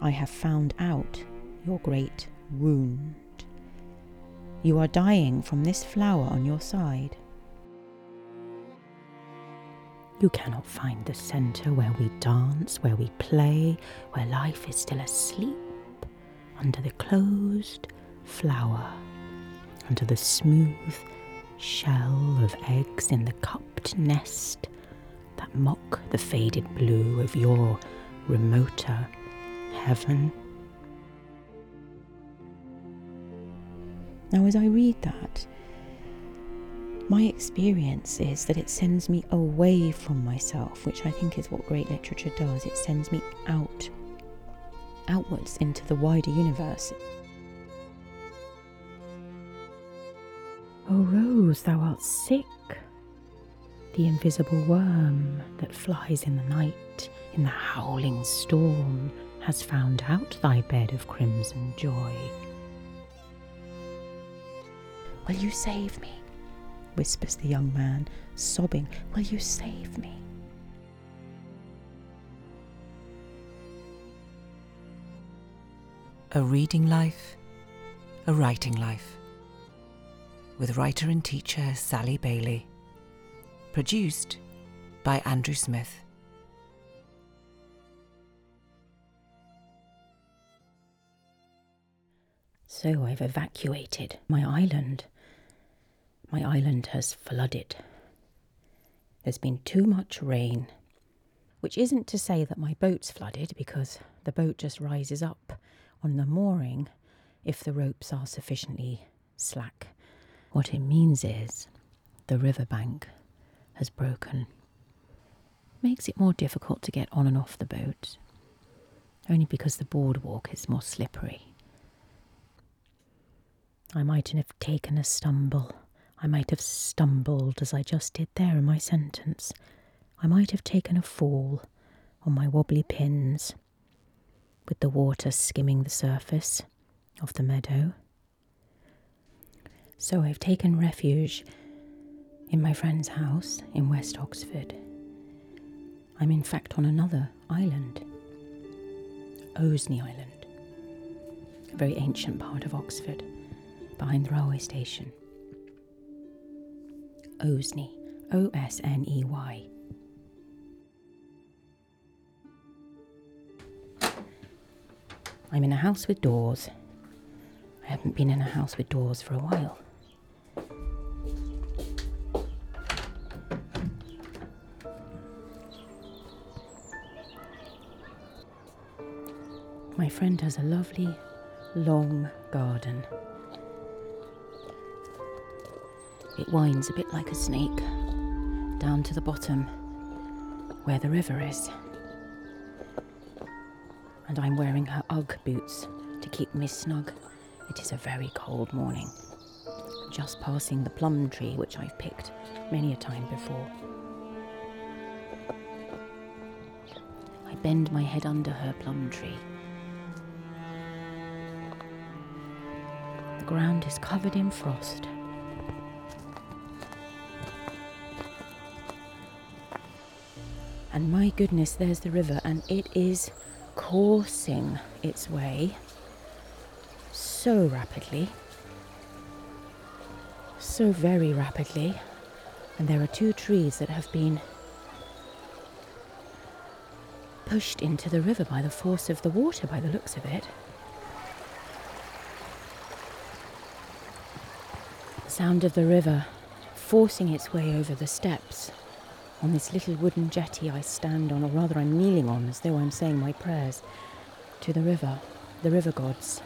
I have found out your great wound. You are dying from this flower on your side. You cannot find the centre where we dance, where we play, where life is still asleep, under the closed flower, under the smooth shell of eggs in the cupped nest that mock the faded blue of your remoter heaven. Now, as I read that, my experience is that it sends me away from myself, which I think is what great literature does. It sends me out, outwards into the wider universe. Oh, Rose, thou art sick. The invisible worm that flies in the night, in the howling storm, has found out thy bed of crimson joy. Will you save me? whispers the young man, sobbing. Will you save me? A reading life, a writing life. With writer and teacher Sally Bailey. Produced by Andrew Smith. So I've evacuated my island. My island has flooded. There's been too much rain. Which isn't to say that my boat's flooded, because the boat just rises up on the mooring if the ropes are sufficiently slack. What it means is the riverbank has broken. Makes it more difficult to get on and off the boat, only because the boardwalk is more slippery. I mightn't have taken a stumble. I might have stumbled as I just did there in my sentence. I might have taken a fall on my wobbly pins, with the water skimming the surface of the meadow. So I've taken refuge in my friend's house in West Oxford. I'm in fact on another island, Osney Island, a very ancient part of Oxford behind the railway station. Osney, O S N E Y. I'm in a house with doors. I haven't been in a house with doors for a while. My friend has a lovely, long garden. It winds a bit like a snake down to the bottom where the river is. And I'm wearing her Ugg boots to keep me snug. It is a very cold morning. Just passing the plum tree, which I've picked many a time before. I bend my head under her plum tree. The ground is covered in frost. And my goodness, there's the river, and it is coursing its way so rapidly. So very rapidly. And there are two trees that have been pushed into the river by the force of the water, by the looks of it. Sound of the river forcing its way over the steps on this little wooden jetty I stand on, or rather I'm kneeling on as though I'm saying my prayers to the river, the river gods.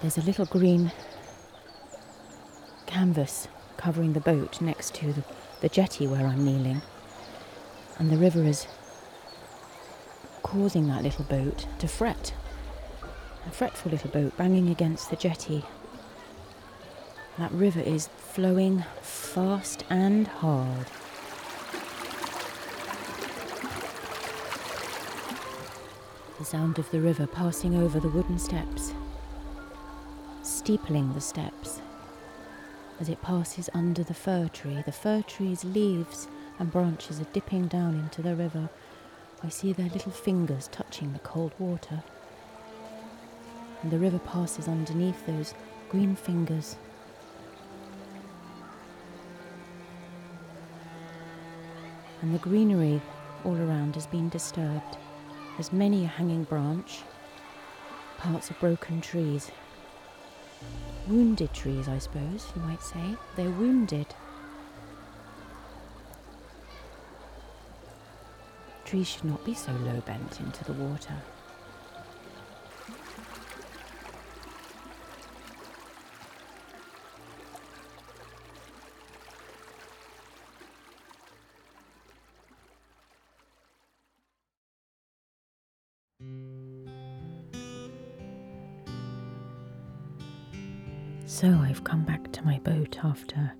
There's a little green canvas covering the boat next to the, the jetty where I'm kneeling, and the river is causing that little boat to fret. A fretful little boat banging against the jetty that river is flowing fast and hard. The sound of the river passing over the wooden steps, steepling the steps as it passes under the fir tree. The fir tree's leaves and branches are dipping down into the river. I see their little fingers touching the cold water. And the river passes underneath those green fingers. And the greenery all around has been disturbed. There's many a hanging branch, parts of broken trees. Wounded trees, I suppose you might say. They're wounded. Trees should not be so low bent into the water. So I've come back to my boat after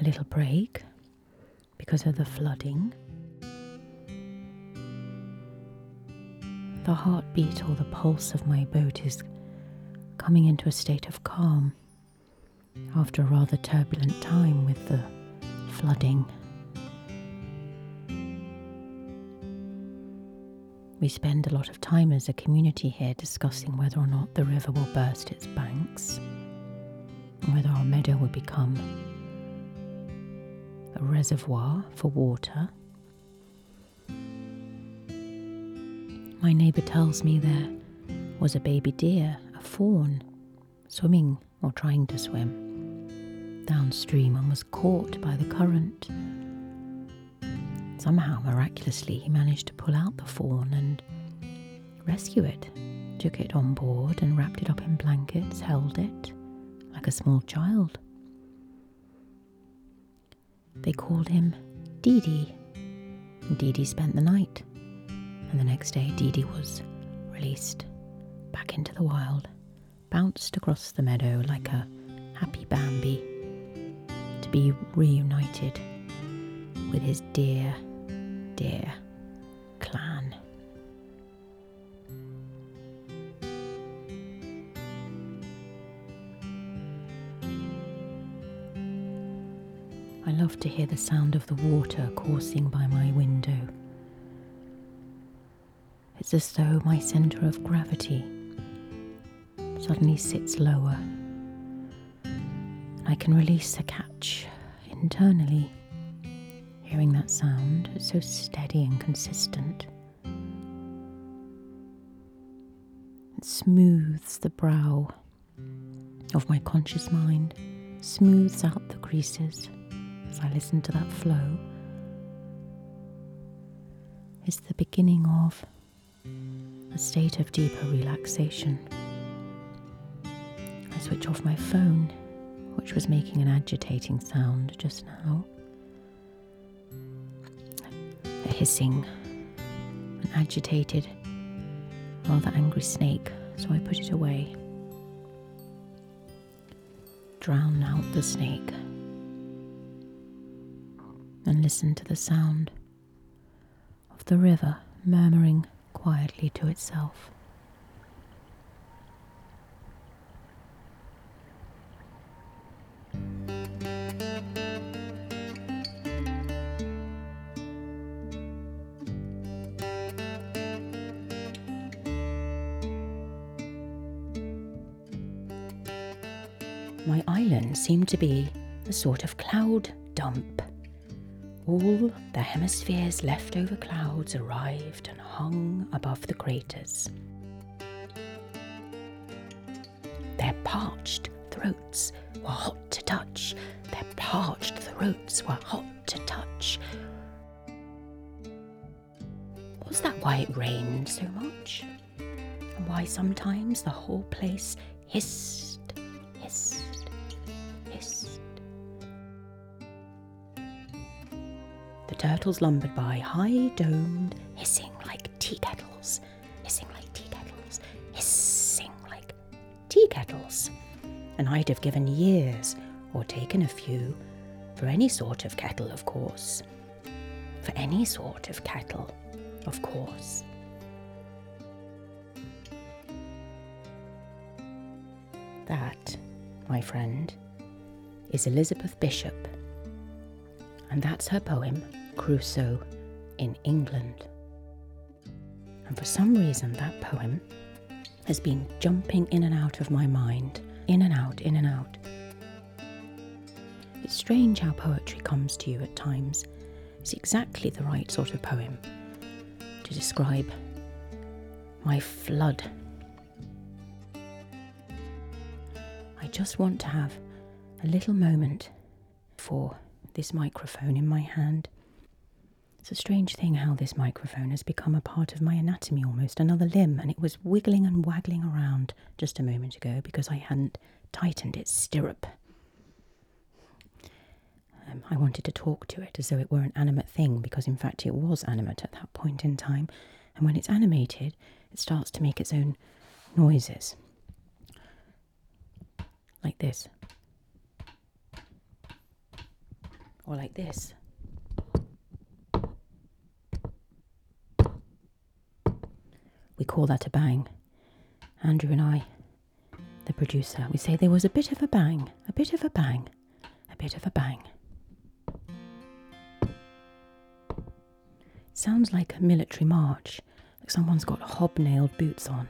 a little break because of the flooding. The heartbeat or the pulse of my boat is coming into a state of calm after a rather turbulent time with the flooding. We spend a lot of time as a community here discussing whether or not the river will burst its banks whether our meadow would become a reservoir for water. My neighbour tells me there was a baby deer, a fawn, swimming or trying to swim downstream and was caught by the current. Somehow, miraculously, he managed to pull out the fawn and rescue it. Took it on board and wrapped it up in blankets, held it like a small child. They called him Dee Dee. Dee Dee spent the night. And the next day, Dee Dee was released back into the wild, bounced across the meadow like a happy Bambi to be reunited with his dear, dear Love to hear the sound of the water coursing by my window. It's as though my centre of gravity suddenly sits lower. I can release a catch internally. Hearing that sound, so steady and consistent. It smooths the brow of my conscious mind, smooths out the creases as I listen to that flow. It's the beginning of a state of deeper relaxation. I switch off my phone, which was making an agitating sound just now. A hissing, an agitated, rather angry snake, so I put it away. Drown out the snake and listen to the sound of the river murmuring quietly to itself. My island seemed to be a sort of cloud dump. All the hemisphere's leftover clouds arrived and hung above the craters. Their parched throats were hot to touch. Their parched throats were hot to touch. Was that why it rained so much? And why sometimes the whole place hissed, turtles lumbered by, high domed, hissing like tea kettles, hissing like tea kettles, hissing like tea kettles. And I'd have given years, or taken a few, for any sort of kettle, of course. For any sort of kettle, of course. That, my friend, is Elizabeth Bishop And that's her poem, Crusoe in England. And for some reason, that poem has been jumping in and out of my mind, in and out, in and out. It's strange how poetry comes to you at times. It's exactly the right sort of poem to describe my flood. I just want to have a little moment for this microphone in my hand. It's a strange thing how this microphone has become a part of my anatomy almost, another limb, and it was wiggling and waggling around just a moment ago because I hadn't tightened its stirrup. Um, I wanted to talk to it as though it were an animate thing because, in fact, it was animate at that point in time. And when it's animated, it starts to make its own noises. Like this. Or like this. We call that a bang. Andrew and I, the producer, we say there was a bit of a bang, a bit of a bang, a bit of a bang. Sounds like a military march, like someone's got hobnailed boots on.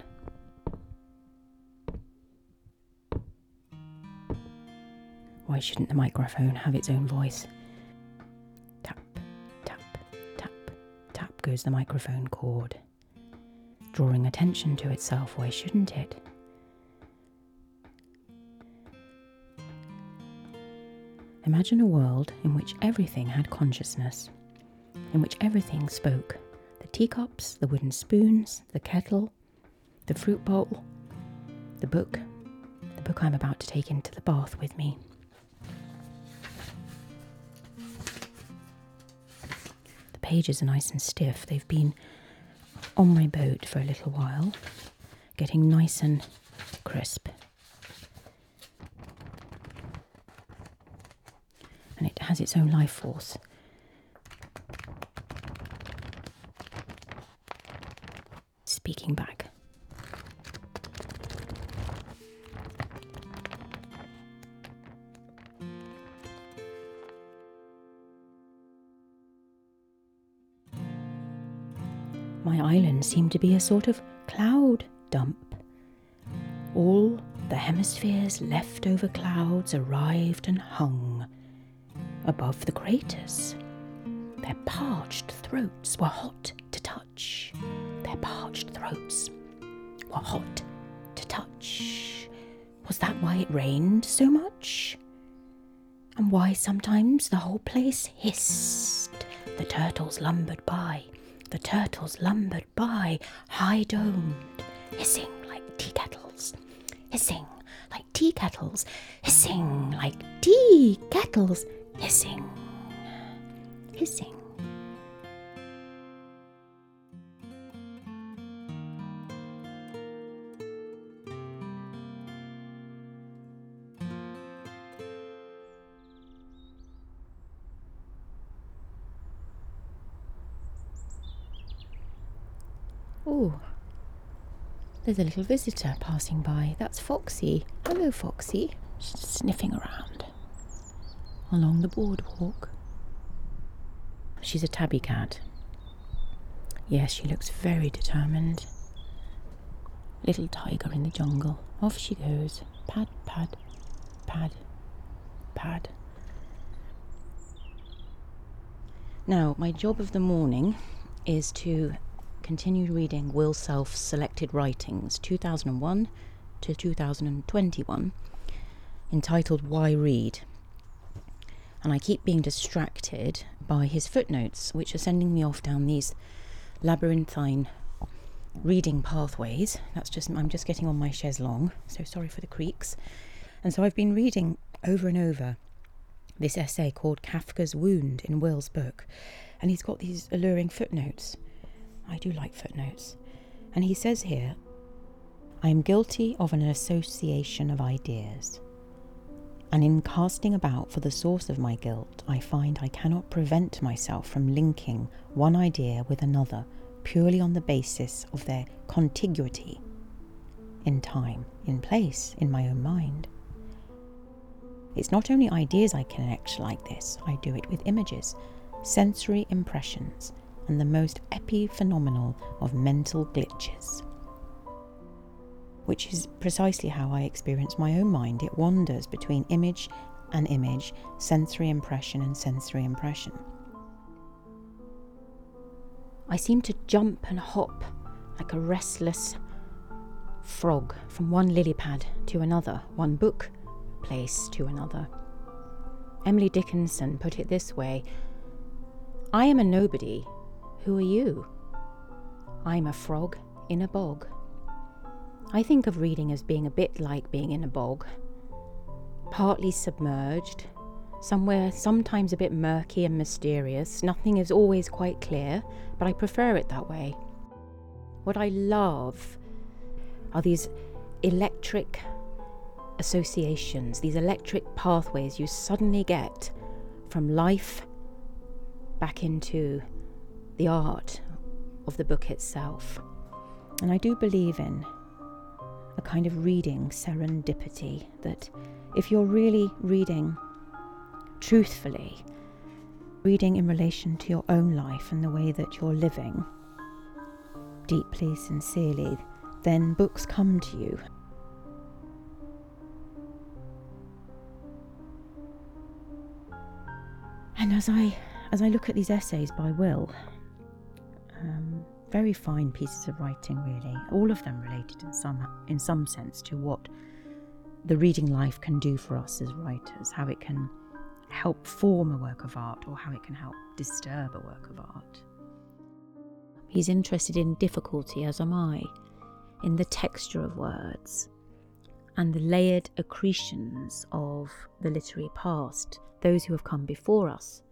Why shouldn't the microphone have its own voice? Tap, tap, tap, tap goes the microphone cord, drawing attention to itself. Why shouldn't it? Imagine a world in which everything had consciousness in which everything spoke the teacups, the wooden spoons, the kettle, the fruit bowl, the book, the book I'm about to take into the bath with me. The pages are nice and stiff. They've been on my boat for a little while, getting nice and crisp. And it has its own life force. speaking back. My island seemed to be a sort of cloud dump. All the hemisphere's leftover clouds arrived and hung above the craters. Their parched throats were hot to touch their parched throats were hot to touch. Was that why it rained so much? And why sometimes the whole place hissed? The turtles lumbered by, the turtles lumbered by, high domed, hissing like tea kettles, hissing like tea kettles, hissing like tea kettles, hissing, hissing. Oh, there's a little visitor passing by. That's Foxy. Hello, Foxy. She's sniffing around along the boardwalk. She's a tabby cat. Yes, she looks very determined. Little tiger in the jungle. Off she goes. Pad, pad, pad, pad. Now, my job of the morning is to continued reading Will Self's selected writings 2001 to 2021 entitled Why Read? And I keep being distracted by his footnotes, which are sending me off down these labyrinthine reading pathways. That's just, I'm just getting on my chaise longue, so sorry for the creaks. And so I've been reading over and over this essay called Kafka's Wound in Will's book. And he's got these alluring footnotes I do like footnotes. And he says here, I am guilty of an association of ideas. And in casting about for the source of my guilt, I find I cannot prevent myself from linking one idea with another purely on the basis of their contiguity in time, in place, in my own mind. It's not only ideas I connect like this, I do it with images, sensory impressions, and the most epiphenomenal of mental glitches. Which is precisely how I experience my own mind. It wanders between image and image, sensory impression and sensory impression. I seem to jump and hop like a restless frog from one lily pad to another, one book place to another. Emily Dickinson put it this way I am a nobody. Who are you? I'm a frog in a bog. I think of reading as being a bit like being in a bog, partly submerged, somewhere sometimes a bit murky and mysterious. Nothing is always quite clear, but I prefer it that way. What I love are these electric associations, these electric pathways you suddenly get from life back into the art of the book itself. And I do believe in a kind of reading serendipity that if you're really reading truthfully, reading in relation to your own life and the way that you're living, deeply, sincerely, then books come to you. And as I as I look at these essays by Will, very fine pieces of writing, really, all of them related in some in some sense to what the reading life can do for us as writers, how it can help form a work of art or how it can help disturb a work of art. He's interested in difficulty, as am I, in the texture of words and the layered accretions of the literary past, those who have come before us.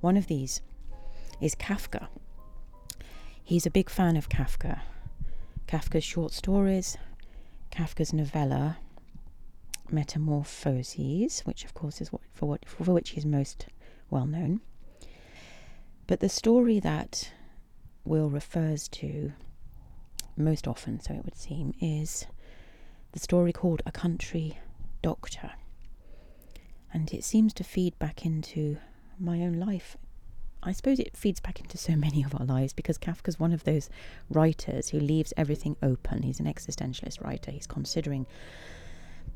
One of these is Kafka. He's a big fan of Kafka. Kafka's short stories, Kafka's novella, Metamorphoses, which of course is what, for, what, for which he's most well known. But the story that Will refers to most often, so it would seem, is the story called A Country Doctor. And it seems to feed back into my own life. I suppose it feeds back into so many of our lives because Kafka's one of those writers who leaves everything open. He's an existentialist writer. He's considering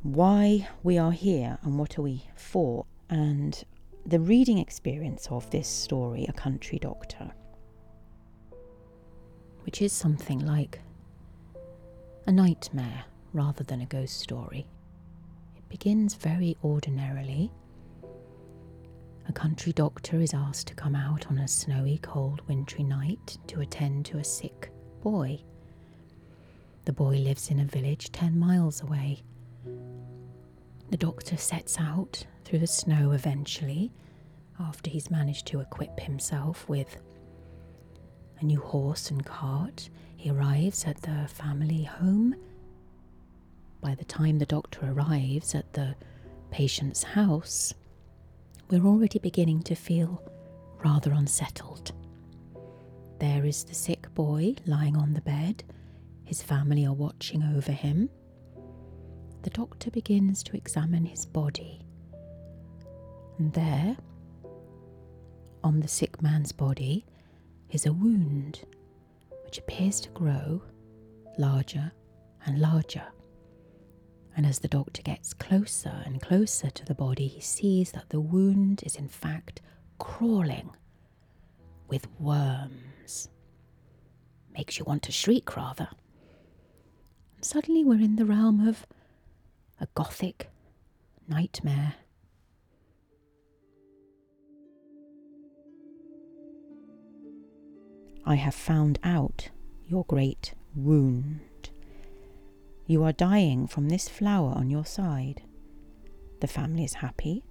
why we are here and what are we for. And the reading experience of this story, A Country Doctor, which is something like a nightmare rather than a ghost story. It begins very ordinarily. A country doctor is asked to come out on a snowy, cold, wintry night to attend to a sick boy. The boy lives in a village 10 miles away. The doctor sets out through the snow eventually, after he's managed to equip himself with a new horse and cart. He arrives at the family home. By the time the doctor arrives at the patient's house, we're already beginning to feel rather unsettled. There is the sick boy lying on the bed. His family are watching over him. The doctor begins to examine his body. And there, on the sick man's body, is a wound which appears to grow larger and larger. And as the doctor gets closer and closer to the body, he sees that the wound is in fact crawling with worms. Makes you want to shriek, rather. And suddenly we're in the realm of a gothic nightmare. I have found out your great wound. You are dying from this flower on your side. The family is happy.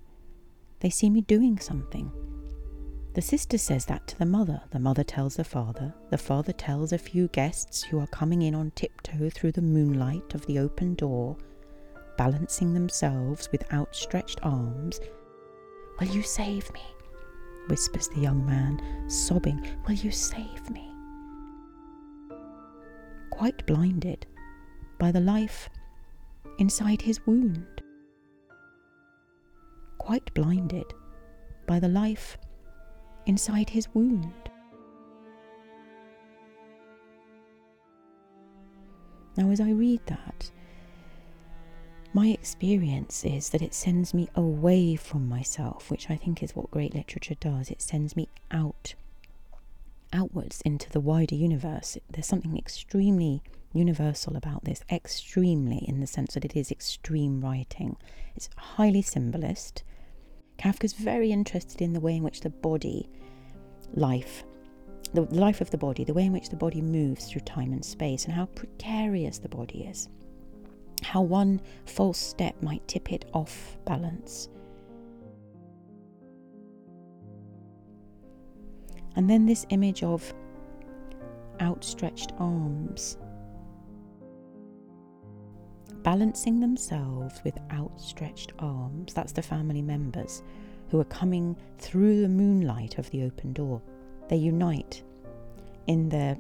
They see me doing something. The sister says that to the mother. The mother tells the father. The father tells a few guests who are coming in on tiptoe through the moonlight of the open door, balancing themselves with outstretched arms. Will you save me? whispers the young man, sobbing. Will you save me? Quite blinded by the life inside his wound. quite blinded by the life inside his wound. Now, as I read that, my experience is that it sends me away from myself, which I think is what great literature does. It sends me out, outwards into the wider universe. There's something extremely universal about this, extremely in the sense that it is extreme writing. It's highly symbolist. Kafka's very interested in the way in which the body, life, the life of the body, the way in which the body moves through time and space, and how precarious the body is how one false step might tip it off balance. And then this image of outstretched arms, balancing themselves with outstretched arms. That's the family members who are coming through the moonlight of the open door. They unite in their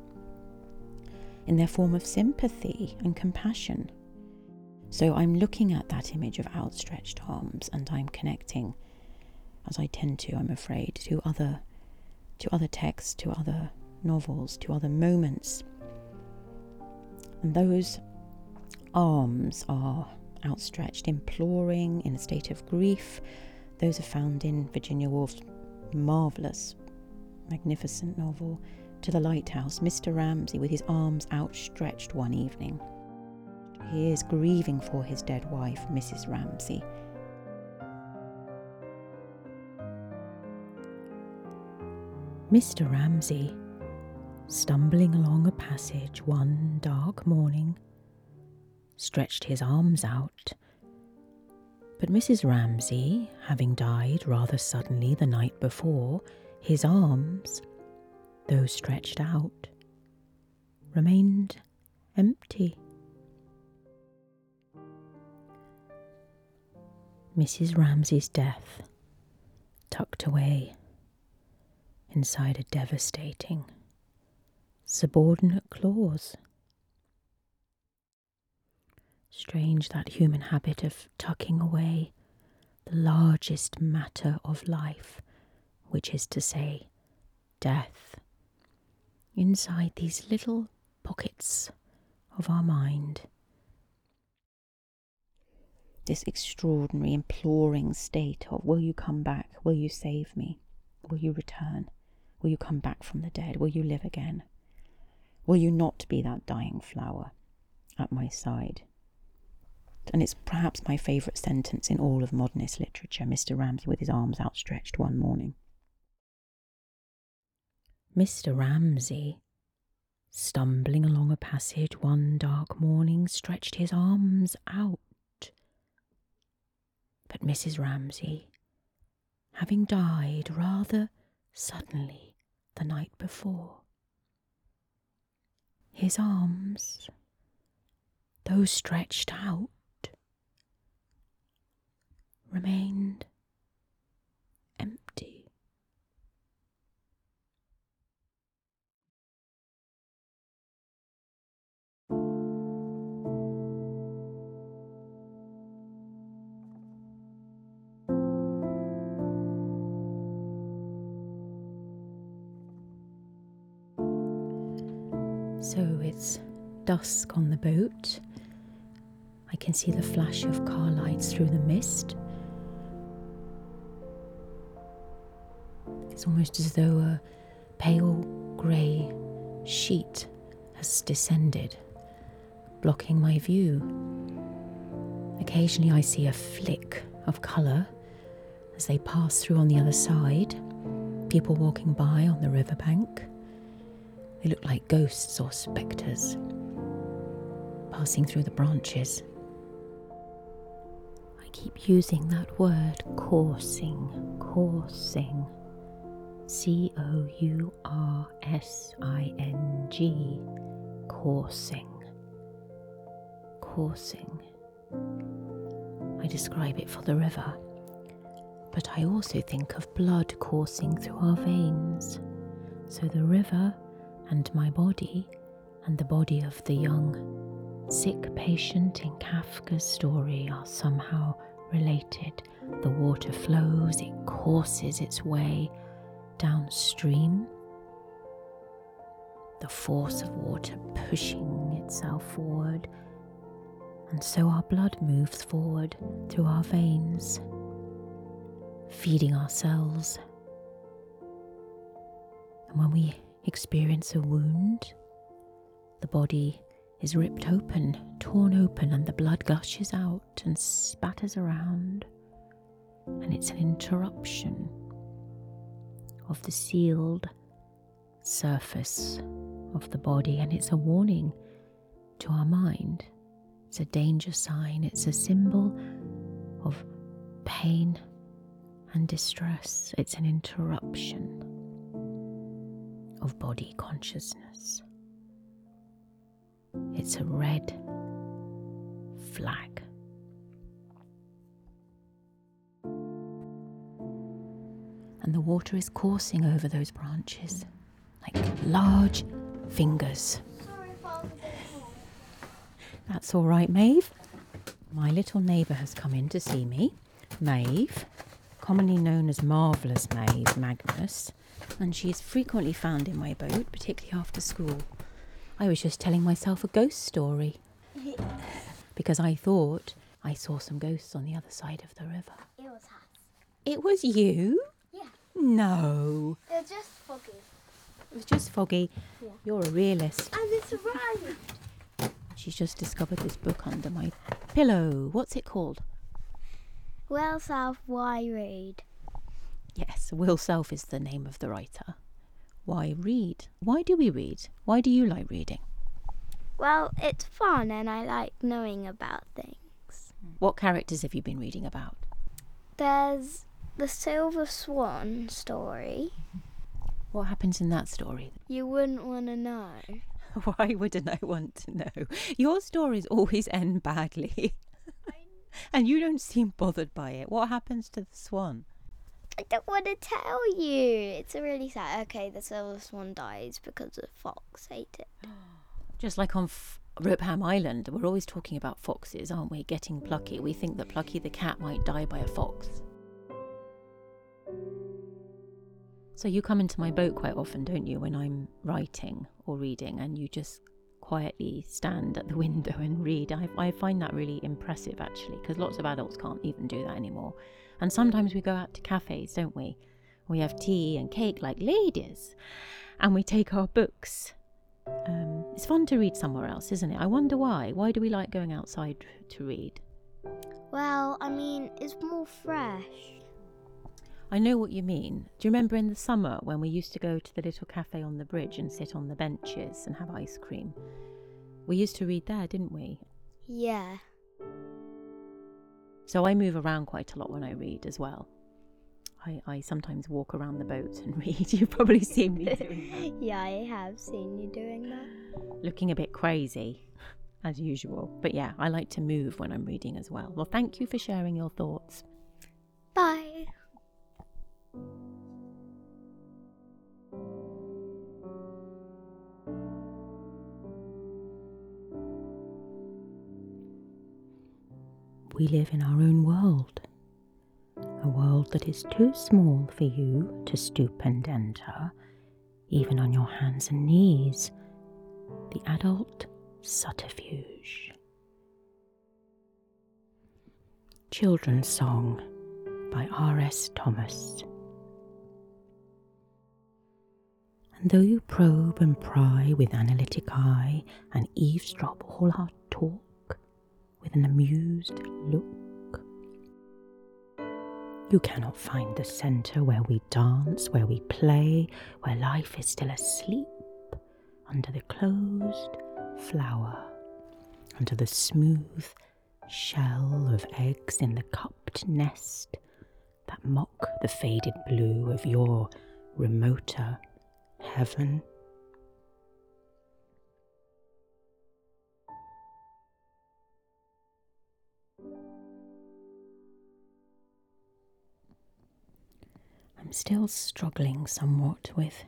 in their form of sympathy and compassion so I'm looking at that image of outstretched arms and I'm connecting, as I tend to, I'm afraid, to other to other texts, to other novels, to other moments. And those arms are outstretched, imploring, in a state of grief. Those are found in Virginia Woolf's marvellous, magnificent novel, To the Lighthouse, Mr. Ramsay with his arms outstretched one evening. He is grieving for his dead wife, Mrs. Ramsay. Mr. Ramsay, stumbling along a passage one dark morning, stretched his arms out. But Mrs. Ramsay, having died rather suddenly the night before, his arms, though stretched out, remained empty. Mrs. Ramsay's death tucked away inside a devastating, subordinate clause. Strange that human habit of tucking away the largest matter of life, which is to say, death, inside these little pockets of our mind this extraordinary imploring state of, Will you come back? Will you save me? Will you return? Will you come back from the dead? Will you live again? Will you not be that dying flower at my side? And it's perhaps my favourite sentence in all of modernist literature Mr. Ramsay with his arms outstretched one morning. Mr. Ramsay, stumbling along a passage one dark morning, stretched his arms out but Mrs. Ramsay, having died rather suddenly the night before, his arms, though stretched out, remained empty. So it's dusk on the boat. I can see the flash of car lights through the mist. It's almost as though a pale grey sheet has descended, blocking my view. Occasionally, I see a flick of colour as they pass through on the other side, people walking by on the riverbank. They look like ghosts or spectres passing through the branches. I keep using that word coursing, coursing. C O U R S I N G, coursing, coursing. I describe it for the river, but I also think of blood coursing through our veins. So the river and my body and the body of the young, sick patient in Kafka's story are somehow related. The water flows, it courses its way downstream. The force of water pushing itself forward. And so our blood moves forward through our veins, feeding our cells. And when we experience a wound, the body is ripped open, torn open, and the blood gushes out and spatters around. And it's an interruption of the sealed surface of the body, and it's a warning to our mind. It's a danger sign, it's a symbol of pain and distress. It's an interruption of body consciousness. It's a red flag. And the water is coursing over those branches like large fingers. That's all right, Maeve. My little neighbour has come in to see me. Maeve, commonly known as Marvellous Maeve Magnus, and she is frequently found in my boat, particularly after school. I was just telling myself a ghost story because I thought I saw some ghosts on the other side of the river. It was hot. It was you? No, was just foggy. it was just foggy. Yeah. You're a realist. And it's arrived. She's just discovered this book under my pillow. What's it called? Will Self Why Read. Yes, Will Self is the name of the writer. Why read? Why do we read? Why do you like reading? Well, it's fun and I like knowing about things. Hmm. What characters have you been reading about? There's the Silver Swan story. What happens in that story? You wouldn't want to know. Why wouldn't I want to know? Your stories always end badly. and you don't seem bothered by it. What happens to the swan? I don't want to tell you. It's a really sad. Okay, the Silver Swan dies because a fox ate it. Just like on F- Ropham Island, we're always talking about foxes, aren't we? Getting Plucky. We think that Plucky the cat might die by a fox. So you come into my boat quite often, don't you, when I'm writing or reading, and you just quietly stand at the window and read. I, I find that really impressive, actually, because lots of adults can't even do that anymore. And sometimes we go out to cafes, don't we? We have tea and cake like ladies, and we take our books. Um, it's fun to read somewhere else, isn't it? I wonder why. Why do we like going outside to read? Well, I mean, it's more fresh. I know what you mean. Do you remember in the summer when we used to go to the little cafe on the bridge and sit on the benches and have ice cream? We used to read there, didn't we? Yeah. So I move around quite a lot when I read as well. I, I sometimes walk around the boat and read. You've probably seen me doing that. yeah, I have seen you doing that. Looking a bit crazy, as usual. But yeah, I like to move when I'm reading as well. Well, thank you for sharing your thoughts. Bye. We live in our own world, a world that is too small for you to stoop and enter, even on your hands and knees. The adult subterfuge. Children's Song by R.S. Thomas. And though you probe and pry with analytic eye and eavesdrop all our talk with an amused look, you cannot find the centre where we dance, where we play, where life is still asleep under the closed flower, under the smooth shell of eggs in the cupped nest that mock the faded blue of your remoter heaven. Still struggling somewhat with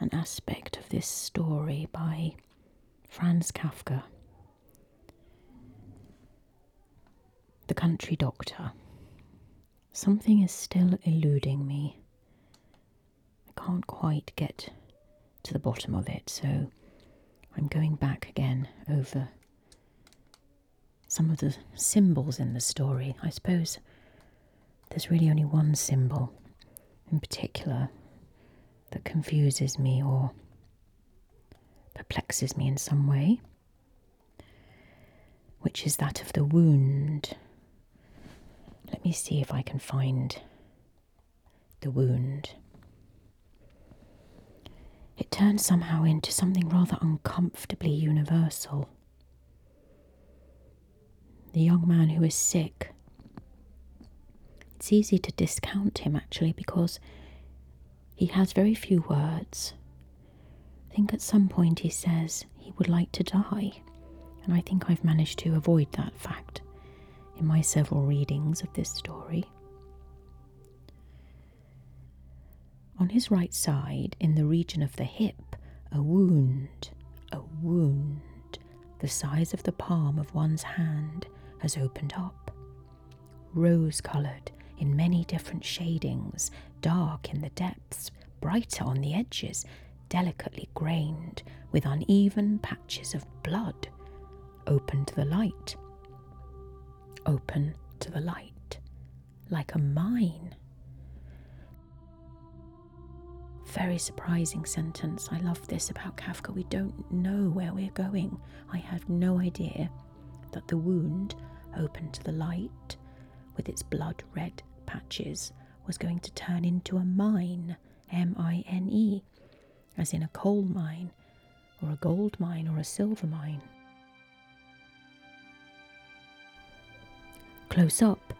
an aspect of this story by Franz Kafka. The country doctor. Something is still eluding me. I can't quite get to the bottom of it, so I'm going back again over some of the symbols in the story. I suppose there's really only one symbol in particular that confuses me or perplexes me in some way, which is that of the wound. Let me see if I can find the wound. It turns somehow into something rather uncomfortably universal. The young man who is sick. It's easy to discount him actually because he has very few words. I think at some point he says he would like to die, and I think I've managed to avoid that fact in my several readings of this story. On his right side, in the region of the hip, a wound, a wound, the size of the palm of one's hand, has opened up. Rose coloured in many different shadings, dark in the depths, brighter on the edges, delicately grained with uneven patches of blood, open to the light. Open to the light, like a mine. Very surprising sentence. I love this about Kafka. We don't know where we're going. I had no idea that the wound, open to the light, with its blood red patches, was going to turn into a mine, M I N E, as in a coal mine, or a gold mine, or a silver mine. Close up,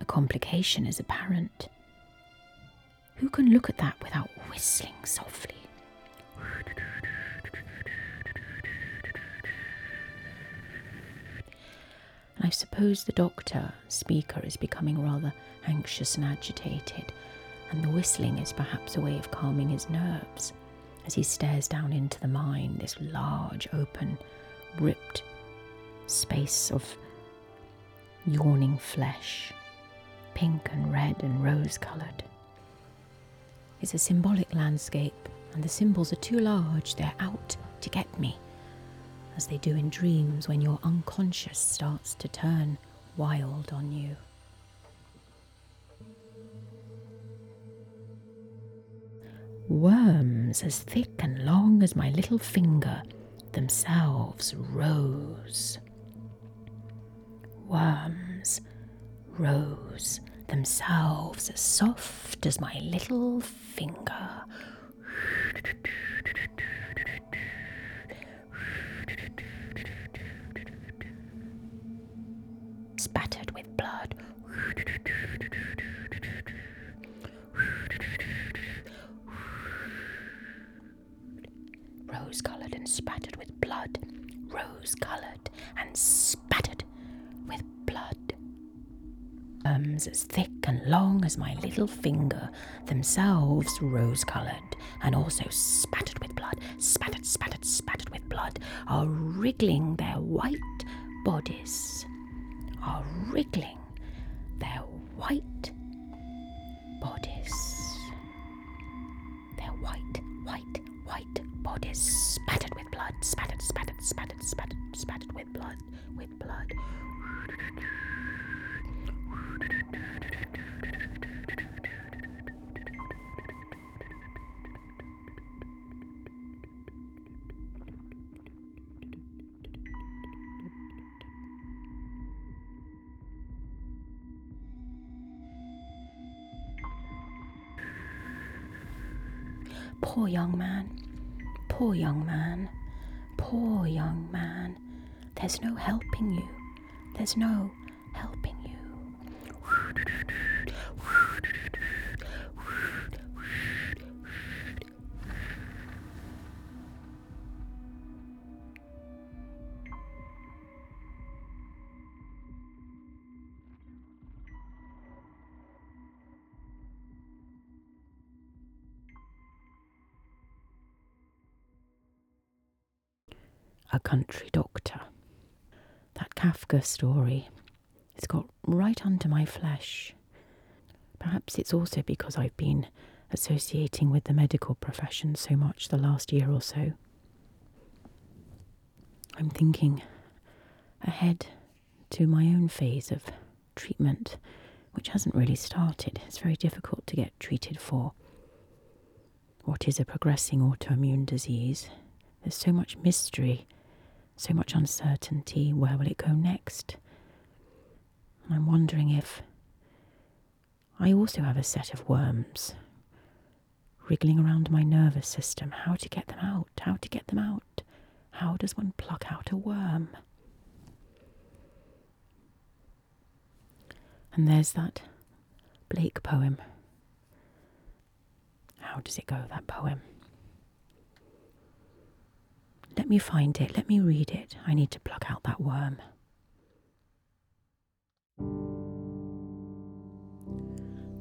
a complication is apparent. Who can look at that without whistling softly? I suppose the doctor, speaker, is becoming rather anxious and agitated, and the whistling is perhaps a way of calming his nerves as he stares down into the mine, this large, open, ripped space of yawning flesh, pink and red and rose coloured. It's a symbolic landscape, and the symbols are too large, they're out to get me as they do in dreams when your unconscious starts to turn wild on you. Worms as thick and long as my little finger themselves rose. Worms rose themselves as soft as my little finger. Coloured and spattered with blood. Rose coloured and spattered with blood. Arms as thick and long as my little finger, themselves rose coloured and also spattered with blood, spattered, spattered, spattered with blood, are wriggling their white bodies are wriggling their white bodies. Their white, white, white bodies spattered with blood, spattered, spattered, spattered, spattered, spattered with blood, with blood. Poor young man, poor young man, poor young man. There's no helping you. There's no country doctor. That Kafka story It's got right under my flesh. Perhaps it's also because I've been associating with the medical profession so much the last year or so. I'm thinking ahead to my own phase of treatment, which hasn't really started. It's very difficult to get treated for what is a progressing autoimmune disease. There's so much mystery, so much uncertainty. Where will it go next? And I'm wondering if I also have a set of worms wriggling around my nervous system. How to get them out? How to get them out? How does one pluck out a worm? And there's that Blake poem. How does it go, that poem? Let me find it, let me read it. I need to pluck out that worm.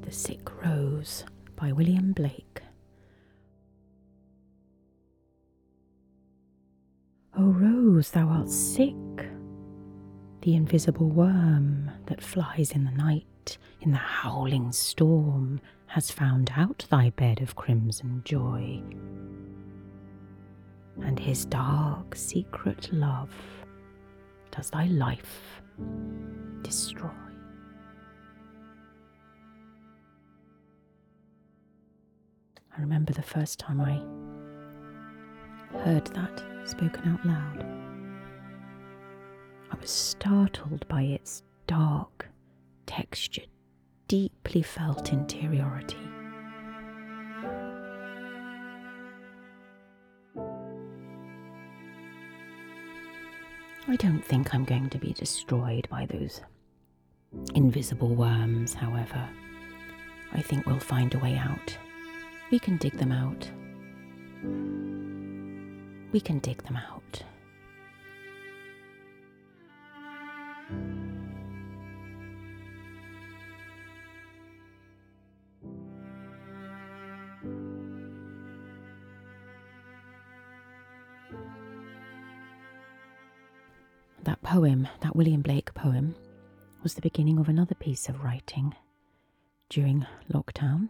The Sick Rose by William Blake. O Rose, thou art sick. The invisible worm that flies in the night, in the howling storm, has found out thy bed of crimson joy. And his dark secret love does thy life destroy. I remember the first time I heard that spoken out loud. I was startled by its dark, textured, deeply felt interiority. I don't think I'm going to be destroyed by those invisible worms, however. I think we'll find a way out. We can dig them out. We can dig them out. Poem, that William Blake poem, was the beginning of another piece of writing during lockdown,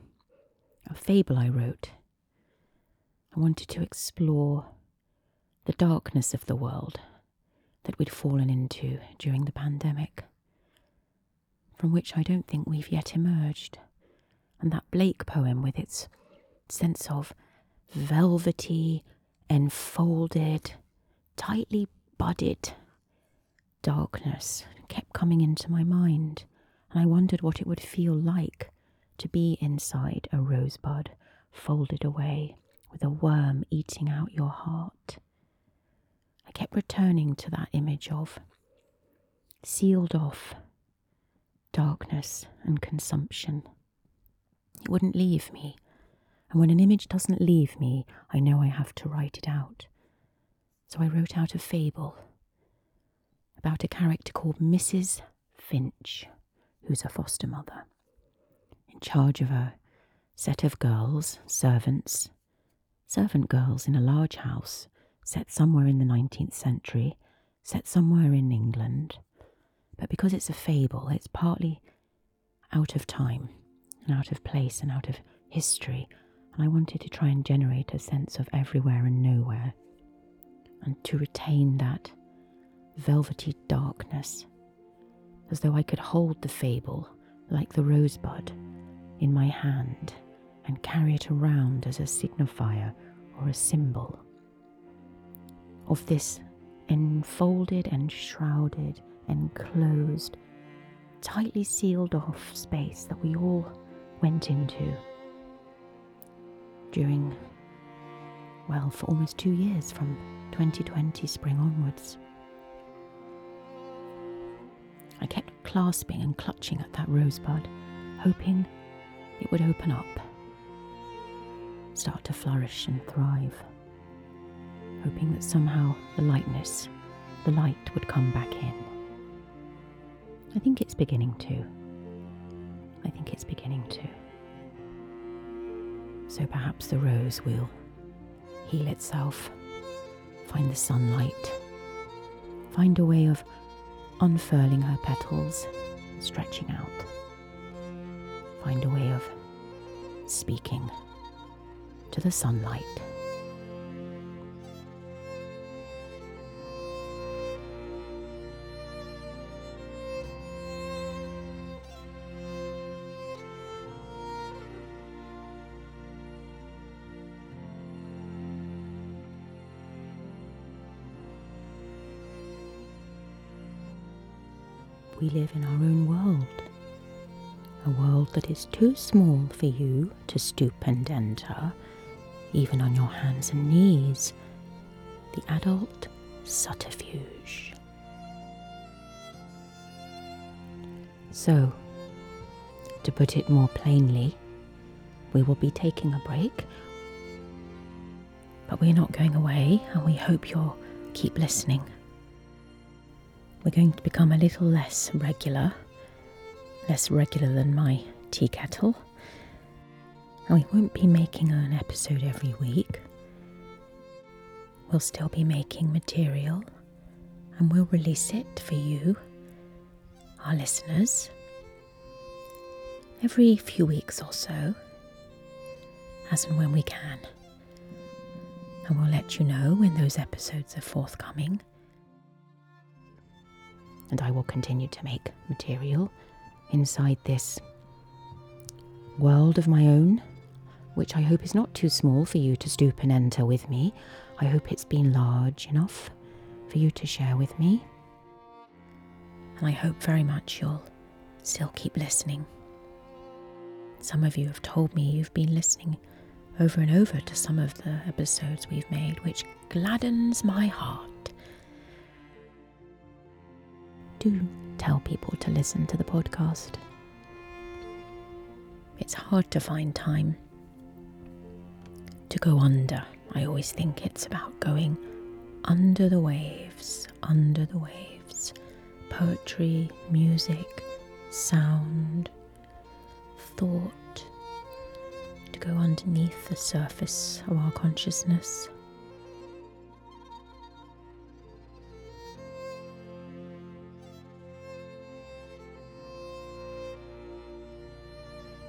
a fable I wrote. I wanted to explore the darkness of the world that we'd fallen into during the pandemic, from which I don't think we've yet emerged. And that Blake poem, with its sense of velvety, enfolded, tightly budded darkness, kept coming into my mind, and I wondered what it would feel like to be inside a rosebud, folded away, with a worm eating out your heart. I kept returning to that image of sealed off darkness and consumption. It wouldn't leave me, and when an image doesn't leave me, I know I have to write it out. So I wrote out a fable about a character called Mrs. Finch, who's a foster mother, in charge of a set of girls, servants, servant girls in a large house set somewhere in the 19th century, set somewhere in England. But because it's a fable, it's partly out of time and out of place and out of history, and I wanted to try and generate a sense of everywhere and nowhere, and to retain that velvety darkness, as though I could hold the fable like the rosebud in my hand and carry it around as a signifier or a symbol of this enfolded, enshrouded, enclosed, tightly sealed off space that we all went into during, well, for almost two years from 2020 spring onwards. I kept clasping and clutching at that rosebud, hoping it would open up, start to flourish and thrive, hoping that somehow the lightness, the light would come back in. I think it's beginning to. I think it's beginning to. So perhaps the rose will heal itself, find the sunlight, find a way of unfurling her petals stretching out. Find a way of speaking to the sunlight. We live in our own world, a world that is too small for you to stoop and enter, even on your hands and knees. The adult subterfuge. So, to put it more plainly, we will be taking a break, but we're not going away, and we hope you'll keep listening. We're going to become a little less regular, less regular than my tea kettle, and we won't be making an episode every week. We'll still be making material, and we'll release it for you, our listeners, every few weeks or so, as and when we can. And we'll let you know when those episodes are forthcoming. And I will continue to make material inside this world of my own, which I hope is not too small for you to stoop and enter with me. I hope it's been large enough for you to share with me. And I hope very much you'll still keep listening. Some of you have told me you've been listening over and over to some of the episodes we've made, which gladdens my heart. Do tell people to listen to the podcast. It's hard to find time to go under. I always think it's about going under the waves, under the waves. Poetry, music, sound, thought, to go underneath the surface of our consciousness.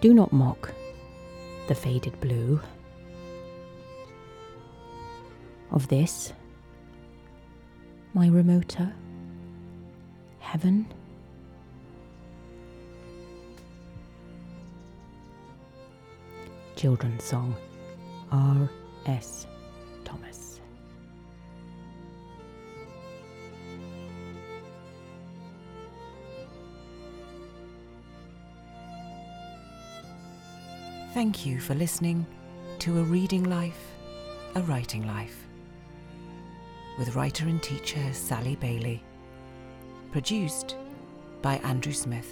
Do not mock the faded blue of this, my remoter heaven. Children's Song, R. S. Thomas. Thank you for listening to A Reading Life, A Writing Life with writer and teacher Sally Bayley. Produced by Andrew Smith.